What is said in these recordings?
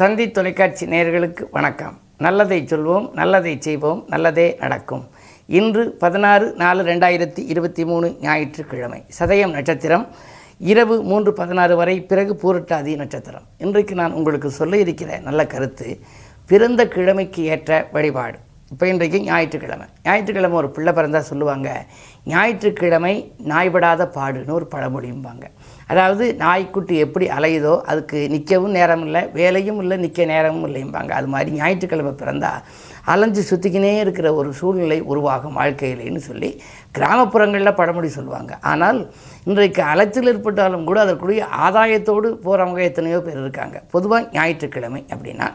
தந்தி தொலைக்காட்சி நேயர்களுக்கு வணக்கம். நல்லதை சொல்வோம் நல்லதை செய்வோம் நல்லதே நடக்கும். இன்று பதினாறு நாலு ரெண்டாயிரத்தி இருபத்தி மூணு ஞாயிற்றுக்கிழமை சதயம் நட்சத்திரம் இரவு மூன்று பதினாறு வரை பிறகு பூரட்டாதி நட்சத்திரம். இன்றைக்கு நான் உங்களுக்கு சொல்ல இருக்கிற நல்ல கருத்து பிறந்த கிழமைக்கு ஏற்ற வழிபாடு. இப்போ இன்றைக்கு ஞாயிற்றுக்கிழமை. ஞாயிற்றுக்கிழமை ஒரு பிள்ளை பிறந்தால் சொல்லுவாங்க ஞாயிற்றுக்கிழமை நாய்படாத பாடுன்னு ஒரு பழமொழியும்பாங்க அதாவது நாய்க்குட்டி எப்படி அலையுதோ அதுக்கு நிற்கவும் நேரம் இல்லை வேலையும் இல்லை நிற்க நேரமும் இல்லைம்பாங்க. அது மாதிரி ஞாயிற்றுக்கிழமை பிறந்தால் அலைஞ்சு சுற்றிக்கினே இருக்கிற ஒரு சூழ்நிலை உருவாகும் வாழ்க்கையிலேன்னு சொல்லி கிராமப்புறங்களில் பழமொழி சொல்லுவாங்க. ஆனால் இன்றைக்கு அலைச்சல் ஏற்பட்டாலும் கூட அதற்குரிய ஆதாயத்தோடு போகிறவங்க எத்தனையோ பேர் இருக்காங்க. பொதுவாக ஞாயிற்றுக்கிழமை அப்படின்னா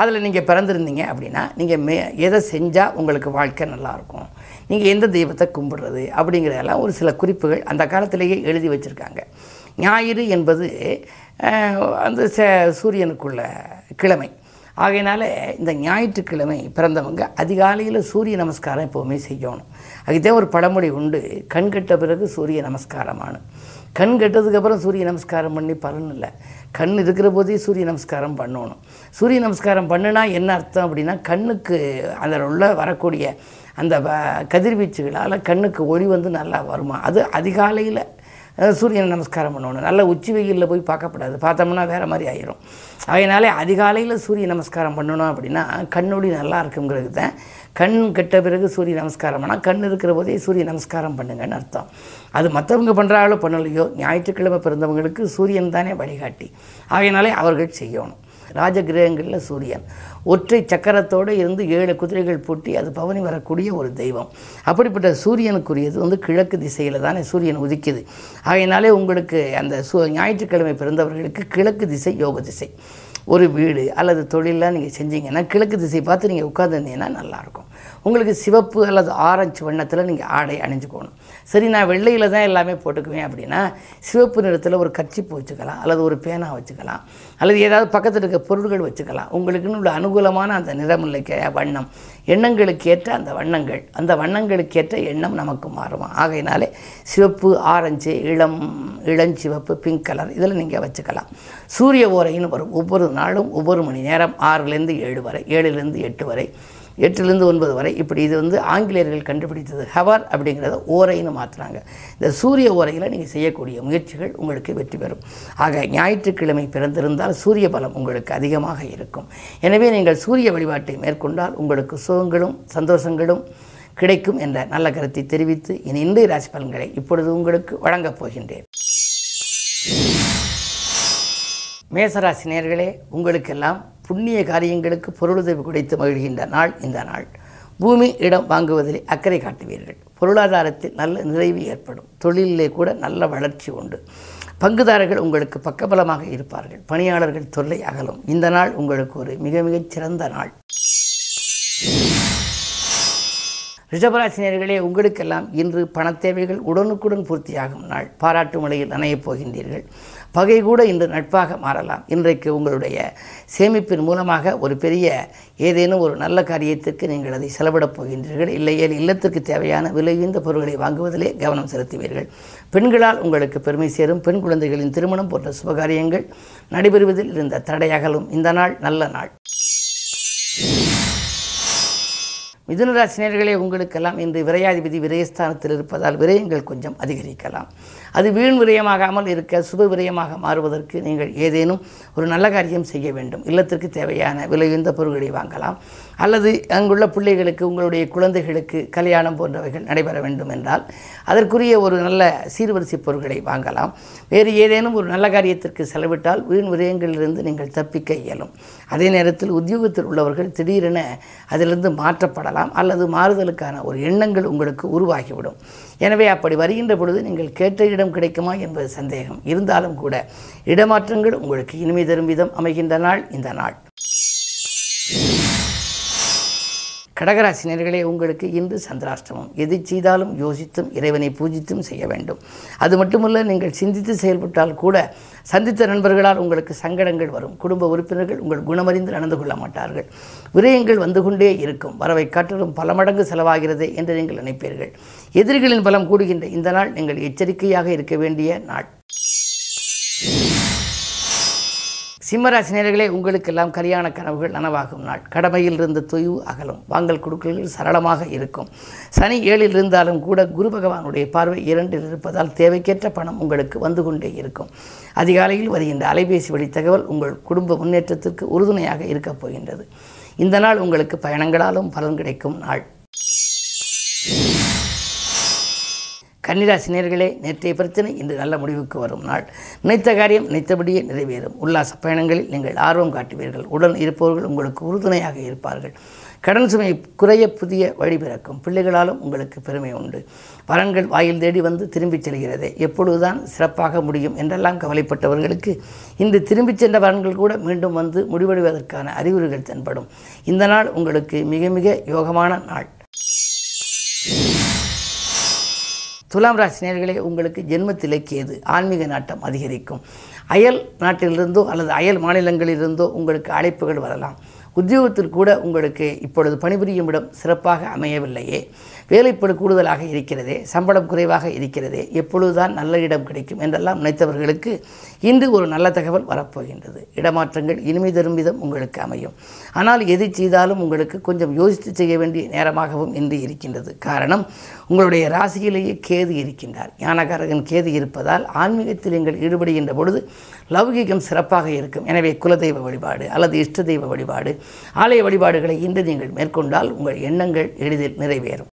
அதில் நீங்கள் பிறந்திருந்தீங்க அப்படின்னா நீங்கள் மே எதை செஞ்சால் உங்களுக்கு வாழ்க்கை நல்லாயிருக்கும்? நீங்கள் எந்த தெய்வத்தை கும்பிடுறது அப்படிங்கிறதெல்லாம் ஒரு சில குறிப்புகள் அந்த காலத்திலேயே எழுதி வச்சுருக்காங்க. ஞாயிறு என்பது அந்த ச சூரியனுக்குள்ள கிழமை. ஆகையினால இந்த ஞாயிற்றுக்கிழமை பிறந்தவங்க அதிகாலையில் சூரிய நமஸ்காரம் எப்போவுமே செய்யணும். அதுதான் ஒரு பழமொழி உண்டு கண் கெட்ட பிறகு சூரிய நமஸ்காரமான. கண் கெட்டதுக்கப்புறம் சூரிய நமஸ்காரம் பண்ணி பலன் இல்லை. கண் இருக்கிற போதே சூரிய நமஸ்காரம் பண்ணணும். சூரிய நமஸ்காரம் பண்ணுனா என்ன அர்த்தம் அப்படின்னா கண்ணுக்கு அதில் உள்ள வரக்கூடிய அந்த வ- கதிர்வீச்சுகளால் கண்ணுக்கு ஒளி வந்து நல்லா வருமா? அது அதிகாலையில் சூரியன் நமஸ்காரம் பண்ணணும். நல்ல உச்சி வெயிலில் போய் பார்க்கப்படாது. பார்த்தோம்னா வேறு மாதிரி ஆயிரும். அதனாலே அதிகாலையில் சூரிய நமஸ்காரம் பண்ணணும் அப்படின்னா கண்ணுடி நல்லா இருக்குங்கிறது தான். கண் கெட்ட பிறகு சூரிய நமஸ்காரம் பண்ணால் கண் இருக்கிற போதே சூரிய நமஸ்காரம் பண்ணுங்கன்னு அர்த்தம். அது மற்றவங்க பண்ணுறாலோ பண்ணலையோ ஞாயிற்றுக்கிழமை பிறந்தவங்களுக்கு சூரியன் தானே வழிகாட்டி. அதனாலே அவர்கள் செய்யணும். ராஜகிரகங்களில் சூரியன். ஒற்றை சக்கரத்தோடு இருந்து ஏழு குதிரைகள் பூட்டி அது பவனி வரக்கூடிய ஒரு தெய்வம். அப்படிப்பட்ட சூரியனுக்குரியது வந்து கிழக்கு திசையில் தானே சூரியன் உதிக்குது. ஆகையினாலே உங்களுக்கு அந்த சு ஞாயிற்றுக்கிழமை பிறந்தவர்களுக்கு கிழக்கு திசை யோக திசை. ஒரு வீடு அல்லது தொழிலாக நீங்கள் செஞ்சீங்கன்னா கிழக்கு திசை பார்த்து நீங்கள் உட்காந்துருந்தீங்கன்னா நல்லாயிருக்கும் உங்களுக்கு சிவப்பு அல்லது ஆரஞ்சு வண்ணத்தில் நீங்கள் ஆடை அணிஞ்சுக்கணும். சரி நான் வெள்ளையில் தான் எல்லாமே போட்டுக்குவேன் அப்படின்னா சிவப்பு நிறத்தில் ஒரு கர்ச்சிப்பு வச்சுக்கலாம் அல்லது ஒரு பேனா வச்சுக்கலாம் அல்லது ஏதாவது பக்கத்தில் இருக்க பொருள்கள் வச்சுக்கலாம். உங்களுக்குன்னு உள்ள அனுகூலமான அந்த நிறமில்லைக்க வண்ணம். எண்ணங்களுக்கு ஏற்ற அந்த வண்ணங்கள் அந்த வண்ணங்களுக்கு ஏற்ற எண்ணம் நமக்கு மாறும்? ஆகையினாலே சிவப்பு ஆரஞ்சு இளம் இளஞ்சிவப்பு பிங்க் கலர் இதில் நீங்கள் வச்சுக்கலாம். சூரிய ஓரைன்னு வரும். ஒவ்வொரு நாளும் ஒவ்வொரு மணி நேரம் ஆறுலேருந்து ஏழு வரை ஏழுலேருந்து எட்டு வரை. எட்டுலேருந்து ஒன்பது வரை. இப்படி இது வந்து ஆங்கிலேயர்கள் கண்டுபிடித்தது ஹவர் அப்படிங்கிறத ஓரைன்னு மாற்றுறாங்க இந்த சூரிய ஓரையில் நீங்கள் செய்யக்கூடிய முயற்சிகள் உங்களுக்கு வெற்றி பெறும். ஆக ஞாயிற்றுக்கிழமை பிறந்திருந்தால் சூரிய பலம் உங்களுக்கு அதிகமாக இருக்கும். எனவே நீங்கள் சூரிய வழிபாட்டை மேற்கொண்டால் உங்களுக்கு சுகங்களும் சந்தோஷங்களும் கிடைக்கும் என்ற நல்ல கருத்தை தெரிவித்து இனி இன்றைய ராசி பலன்களை இப்பொழுது உங்களுக்கு வழங்கப் போகின்றேன். மேசராசி நேர்களே உங்களுக்கெல்லாம் புண்ணிய காரியங்களுக்கு பொருளுதவி கிடைத்து மகிழ்கின்ற நாள் இந்த நாள். பூமி இடம் வாங்குவதில் அக்கறை காட்டுவீர்கள். பொருளாதாரத்தில் நல்ல நிறைவு ஏற்படும். தொழிலிலே கூட நல்ல வளர்ச்சி உண்டு. பங்குதாரர்கள் உங்களுக்கு பக்கபலமாக இருப்பார்கள். பணியாளர்கள் தொல்லை அகலும். இந்த நாள் உங்களுக்கு ஒரு மிக மிகச் சிறந்த நாள். ரிஷபராசினியர்களே உங்களுக்கெல்லாம் இன்று பண தேவைகள் உடனுக்குடன் பூர்த்தியாகும் நாள். பாராட்டு மலையில் நனையப் போகின்றீர்கள். பகை கூட இன்று நட்பாக மாறலாம். இன்றைக்கு உங்களுடைய சேமிப்பின் மூலமாக ஒரு பெரிய ஏதேனும் ஒரு நல்ல காரியத்திற்கு நீங்கள் அதை செலவிடப் போகின்றீர்கள். இல்லையேல் இல்லத்திற்கு தேவையான விலையுந்த பொருட்களை வாங்குவதிலே கவனம் செலுத்துவீர்கள். பெண்களால் உங்களுக்கு பெருமை சேரும். பெண் குழந்தைகளின் திருமணம் போன்ற சுபகாரியங்கள் நடைபெறுவதில் இருந்த தடையகலும் இந்த நாள் நல்ல நாள். மிதுனராசினியர்களே உங்களுக்கெல்லாம் இன்று விரையாதிபதி விரயஸ்தானத்தில் இருப்பதால் விரயங்கள் கொஞ்சம் அதிகரிக்கலாம். அது வீண் விரயமாகாமல் இருக்க சுப விரயமாக மாறுவதற்கு நீங்கள் ஏதேனும் ஒரு நல்ல காரியம் செய்ய வேண்டும். இல்லத்திற்கு தேவையான விலையுந்த பொருட்களை வாங்கலாம். அல்லது அங்குள்ள பிள்ளைகளுக்கு உங்களுடைய குழந்தைகளுக்கு கல்யாணம் போன்றவைகள் நடைபெற வேண்டும் என்றால் அதற்குரிய ஒரு நல்ல சீர்வரிசை பொருட்களை வாங்கலாம். வேறு ஏதேனும் ஒரு நல்ல காரியத்திற்கு செலவிட்டால் வீண் விரயங்களிலிருந்து நீங்கள் தப்பிக்க இயலும். அதே நேரத்தில் உத்தியோகத்தில் உள்ளவர்கள் திடீரென அதிலிருந்து மாற்றப்படலாம் அல்லது மாறுதலுக்கான ஒரு எண்ணங்கள் உங்களுக்கு உருவாகிவிடும். எனவே அப்படி வருகின்ற பொழுது நீங்கள் கேட்ட இடம் கிடைக்குமா என்பது சந்தேகம். இருந்தாலும் கூட இடமாற்றங்கள் உங்களுக்கு இனிமை தரும் விதம் அமைகின்ற நாள் இந்த நாள். கடகராசினியர்களே உங்களுக்கு இன்று சந்திராஷ்டமம். எது செய்தாலும் யோசித்தும் இறைவனை பூஜித்தும் செய்ய வேண்டும். அது மட்டுமல்ல நீங்கள் சிந்தித்து செயல்பட்டால் கூட சந்தித்த நண்பர்களால் உங்களுக்கு சங்கடங்கள் வரும். குடும்ப உறுப்பினர்கள் உங்கள் குணமறிந்து நடந்து கொள்ள மாட்டார்கள். விரயங்கள் வந்து கொண்டே இருக்கும். வரவை காட்டிலும் பல மடங்கு செலவாகிறது என்று நீங்கள் நினைப்பீர்கள். எதிரிகளின் பலம் கூடுகின்ற இந்த நாள் நீங்கள் எச்சரிக்கையாக இருக்க வேண்டிய நாள். சிம்மராசினியர்களே உங்களுக்கெல்லாம் கல்யாண கனவுகள் நனவாகும் நாள். கடமையில் இருந்த தொய்வு அகலும். வாங்கல் கொடுக்கல்கள் சரளமாக இருக்கும். சனி ஏழில் இருந்தாலும் கூட குரு பகவானுடைய பார்வை இரண்டில் இருப்பதால் தேவைக்கேற்ற பணம் உங்களுக்கு வந்து கொண்டே இருக்கும். அதிகாலையில் வருகின்ற அலைபேசி வழி தகவல் உங்கள் குடும்ப முன்னேற்றத்திற்கு உறுதுணையாக இருக்கப் போகின்றது. இந்த நாள் உங்களுக்கு பயணங்களாலும் பலன் கிடைக்கும் நாள். கன்னிராசினியர்களே நேற்றைய பிரச்சனை இன்று நல்ல முடிவுக்கு வரும் நாள். நினைத்த காரியம் நினைத்தபடியே நிறைவேறும். உல்லாச பயணங்களில் நீங்கள் ஆர்வம் காட்டுவீர்கள். உடன் இருப்பவர்கள் உங்களுக்கு உறுதுணையாக இருப்பார்கள். கடன் சுமை குறைய புதிய வழி பிறக்கும். பிள்ளைகளாலும் உங்களுக்கு பெருமை உண்டு. பலன்கள் வாயில் தேடி வந்து திரும்பிச் செல்கிறது. எப்பொழுதுதான் சிறப்பாக முடியும் என்றெல்லாம் கவலைப்பட்டவர்களுக்கு இன்று திரும்பிச் சென்ற பலன்கள் கூட மீண்டும் வந்து முடிவடைவதற்கான அறிகுறிகள் தென்படும். இந்த நாள் உங்களுக்கு மிக மிக யோகமான நாள். துலாம் ராசினியர்களே உங்களுக்கு ஜென்மத்திலே கேது ஆன்மீக நாட்டம் அதிகரிக்கும். அயல் நாட்டிலிருந்தோ அல்லது அயல் மாநிலங்களிலிருந்தோ உங்களுக்கு அழைப்புகள் வரலாம். உத்தியோகத்தில் கூட உங்களுக்கு இப்பொழுது பணிபுரியும் இடம் சிறப்பாக அமையவில்லையே. வேலைப்படு கூடுதலாக இருக்கிறதே சம்பளம் குறைவாக இருக்கிறதே எப்பொழுதுதான் நல்ல இடம் கிடைக்கும் என்றெல்லாம் நினைத்தவர்களுக்கு இன்று ஒரு நல்ல தகவல் வரப்போகின்றது. இடமாற்றங்கள் இனிமை தரும் விதம் உங்களுக்கு அமையும். ஆனால் எது செய்தாலும் உங்களுக்கு கொஞ்சம் யோசித்து செய்ய வேண்டிய நேரமாகவும் இன்று இருக்கின்றது. காரணம் உங்களுடைய ராசியிலேயே கேது இருக்கின்றார். ஞானகாரகன் கேது இருப்பதால் ஆன்மீகத்தில் நீங்கள் ஈடுபடுகின்ற பொழுது லௌகீகம் சிறப்பாக இருக்கும். எனவே குலதெய்வ வழிபாடு அல்லது இஷ்ட தெய்வ வழிபாடு ஆலய வழிபாடுகளை இன்று நீங்கள் மேற்கொண்டால் உங்கள் எண்ணங்கள் எளிதில் நிறைவேறும்.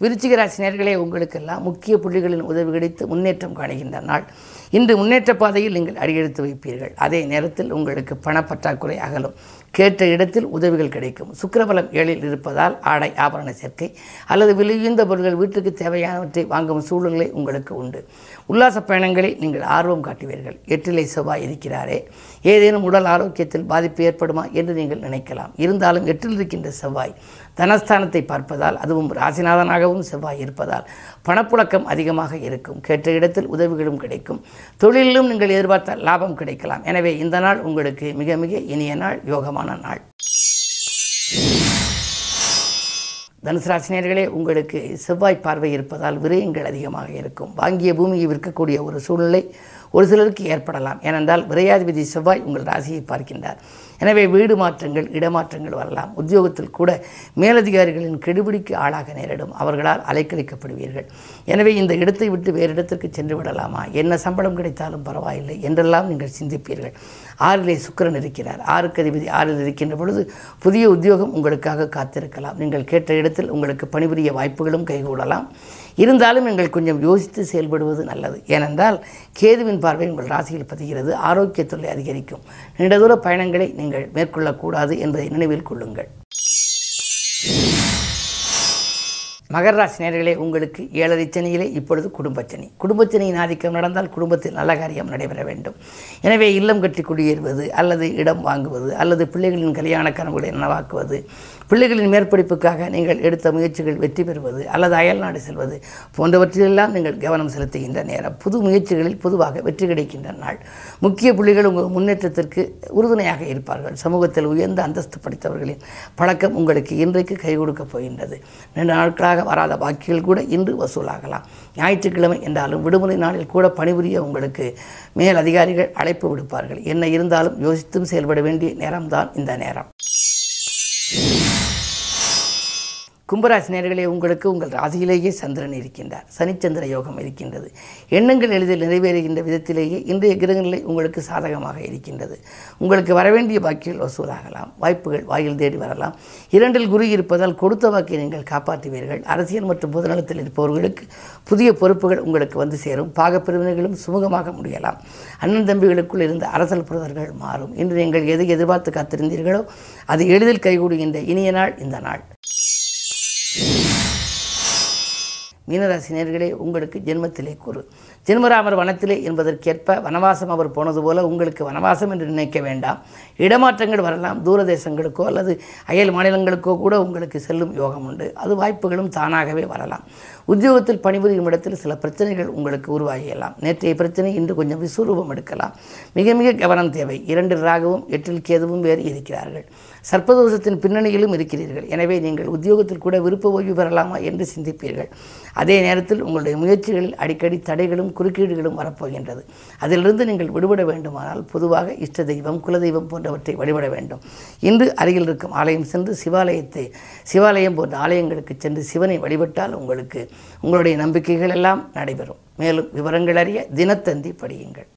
விருச்சிகராசினியர்களே உங்களுக்கெல்லாம் முக்கிய புள்ளிகளின் உதவி கிடைத்து முன்னேற்றம் காணுகின்ற நாள். இன்று முன்னேற்ற பாதையில் நீங்கள் அடியெடுத்து வைப்பீர்கள். அதே நேரத்தில் உங்களுக்கு பணப்பற்றாக்குறை அகலும். கேட்ட இடத்தில் உதவிகள் கிடைக்கும். சுக்கரபலம் ஏழில் இருப்பதால் ஆடை ஆபரண சேர்க்கை அல்லது விலையுந்த பொருட்கள் வீட்டுக்கு தேவையானவற்றை வாங்கும் சூழ்நிலை உங்களுக்கு உண்டு. உல்லாச பயணங்களில் நீங்கள் ஆர்வம் காட்டுவீர்கள். எட்டிலை செவ்வாய் இருக்கிறாரே. ஏதேனும் உடல் ஆரோக்கியத்தில் பாதிப்பு ஏற்படுமா என்று நீங்கள் நினைக்கலாம். இருந்தாலும் எட்டில் இருக்கின்ற செவ்வாய் தனஸ்தானத்தை பார்ப்பதால் அதுவும் ராசிநாதனாகவும் செவ்வாய் இருப்பதால் பணப்புழக்கம் அதிகமாக இருக்கும். கேட்ட இடத்தில் உதவிகளும் கிடைக்கும். தொழிலிலும் நீங்கள் எதிர்பார்த்த லாபம் கிடைக்கலாம். எனவே இந்த நாள் உங்களுக்கு மிக மிக இனிய நாள் யோகமான நாள். தனுசு ராசினியர்களே உங்களுக்கு செவ்வாய் பார்வை இருப்பதால் விரயங்கள் அதிகமாக இருக்கும். வாங்கிய பூமியை விற்கக்கூடிய ஒரு சூழ்நிலை ஒரு சிலருக்கு ஏற்படலாம். ஏனென்றால் விரையாதிபதி செவ்வாய் உங்கள் ராசியை பார்க்கின்றார். எனவே வீடு மாற்றங்கள் இடமாற்றங்கள் வரலாம். உத்தியோகத்தில் கூட மேலதிகாரிகளின் கெடுபிடிக்கு ஆளாக நேரிடும். அவர்களால் அலைக்கழிக்கப்படுவீர்கள். எனவே இந்த இடத்தை விட்டு வேறு இடத்திற்கு சென்று விடலாமா? என்ன சம்பளம் கிடைத்தாலும் பரவாயில்லை என்றெல்லாம் நீங்கள் சிந்திப்பீர்கள். ஆறிலே சுக்கரன் இருக்கிறார். ஆறுக்கு அதிபதி ஆறில் இருக்கின்ற பொழுது புதிய உத்தியோகம் உங்களுக்காக காத்திருக்கலாம். நீங்கள் கேட்ட இடத்தில் உங்களுக்கு பணிபுரிய வாய்ப்புகளும் கைகூடலாம். இருந்தாலும் நீங்கள் கொஞ்சம் யோசித்து செயல்படுவது நல்லது. ஏனென்றால் கேதுவின் பார்வை உங்கள் ராசியில் பதிகிறது. ஆரோக்கிய தொல்லை அதிகரிக்கும். நீண்ட தூர பயணங்களை நீங்கள் மேற்கொள்ளக்கூடாது என்பதை நினைவில் கொள்ளுங்கள். மகர ராசி நேர்களே உங்களுக்கு ஏழரை சனியிலே இப்பொழுது குடும்பச்சனி. குடும்பச்சனியின் ஆதிக்கம் நடந்தால் குடும்பத்தில் நல்ல காரியம் நடைபெற வேண்டும். எனவே இல்லம் கட்டி குடியேறுவது அல்லது இடம் வாங்குவது அல்லது பிள்ளைகளின் கல்யாண கனவுகளை நனவாக்குவது பிள்ளைகளின் மேற்படிப்புக்காக நீங்கள் எடுத்த முயற்சிகள் வெற்றி பெறுவது அல்லது அயல்நாடு செல்வது போன்றவற்றிலெல்லாம் நீங்கள் கவனம் செலுத்துகின்ற நேரம். புது முயற்சிகளில் பொதுவாக வெற்றி கிடைக்கின்ற நாள். முக்கிய புள்ளிகள் உங்கள் முன்னேற்றத்திற்கு உறுதுணையாக இருப்பார்கள். சமூகத்தில் உயர்ந்த அந்தஸ்து படித்தவர்களின் பழக்கம் உங்களுக்கு இன்றைக்கு கை கொடுக்கப் போகின்றது. ரெண்டு நாட்களாக வராத பாக்கிகள் கூட இன்று வசூலாகலாம். ஞாயிற்றுக்கிழமை என்றாலும் விடுமுறை நாளில் கூட பணிபுரிய உங்களுக்கு மேல் அதிகாரிகள் அழைப்பு விடுப்பார்கள். என்ன இருந்தாலும் யோசித்தும் செயல்பட வேண்டிய நேரம்தான் இந்த நேரம். கும்பராசி நேர்களே உங்களுக்கு உங்கள் ராசியிலேயே சந்திரன் இருக்கின்றார். சனிச்சந்திர யோகம் இருக்கின்றது. எண்ணங்கள் எளிதில் நிறைவேறுகின்ற விதத்திலேயே இன்றைய கிரகநிலை உங்களுக்கு சாதகமாக இருக்கின்றது. உங்களுக்கு வரவேண்டிய பாக்கிகள் வசூலாகலாம். வாய்ப்புகள் வாயில் தேடி வரலாம். இரண்டில் குரு இருப்பதால் கொடுத்த வாக்கை நீங்கள் காப்பாற்றுவீர்கள். அரசியல் மற்றும் பொதுநலத்தில் இருப்பவர்களுக்கு புதிய பொறுப்புகள் உங்களுக்கு வந்து சேரும். பாகப்பிரிவினைகளும் சுமூகமாக முடியலாம். அண்ணன் தம்பிகளுக்குள் இருந்த அரசல் புரதர்கள் மாறும். இன்று நீங்கள் எதை எதிர்பார்த்து காத்திருந்தீர்களோ அது எளிதில் கைகூடுகின்ற இனிய நாள் இந்த நாள். மீனராசி நேர்களே உங்களுக்கு ஜென்மத்திலே கூறு ஜென்மராமர் வனத்திலே என்பதற்கேற்ப வனவாசம் அவர் போனது போல உங்களுக்கு வனவாசம் என்று நினைக்க வேண்டாம். இடமாற்றங்கள் வரலாம் தூரதேசங்களுக்கோ அல்லது அயல் மாநிலங்களுக்கோ கூட உங்களுக்கு செல்லும் யோகம் உண்டு. அது வாய்ப்புகளும் தானாகவே வரலாம். உத்தியோகத்தில் பணிபுரியும் இடத்தில் சில பிரச்சனைகள் உங்களுக்கு உருவாகியலாம் நேற்றைய பிரச்சனை இன்று கொஞ்சம் விஸ்வரூபம் எடுக்கலாம். மிக மிக கவனம் தேவை. இரண்டு ராகவும் எட்டில் கேதுவும் வேறு இருக்கிறார்கள். சர்ப்பதோஷத்தின் பின்னணியிலும் இருக்கிறீர்கள். எனவே நீங்கள் உத்தியோகத்தில் கூட விருப்ப ஓய்வு பெறலாமா என்று சிந்திப்பீர்கள். அதே நேரத்தில் உங்களுடைய முயற்சிகளில் அடிக்கடி தடைகளும் குறுக்கீடுகளும் வரப்போகின்றது. அதிலிருந்து நீங்கள் விடுபட வேண்டுமானால் பொதுவாக இஷ்ட தெய்வம் குலதெய்வம் போன்றவற்றை வழிபட வேண்டும். இன்று அருகில் இருக்கும் ஆலயம் சென்று சிவாலயத்தை சிவாலயம் போன்ற ஆலயங்களுக்கு சென்று சிவனை வழிபட்டால் உங்களுக்கு உங்களுடைய நம்பிக்கைகள் எல்லாம் நடைபெறும். மேலும் விவரங்கள் அறிய தினத்தந்தி படியுங்கள்.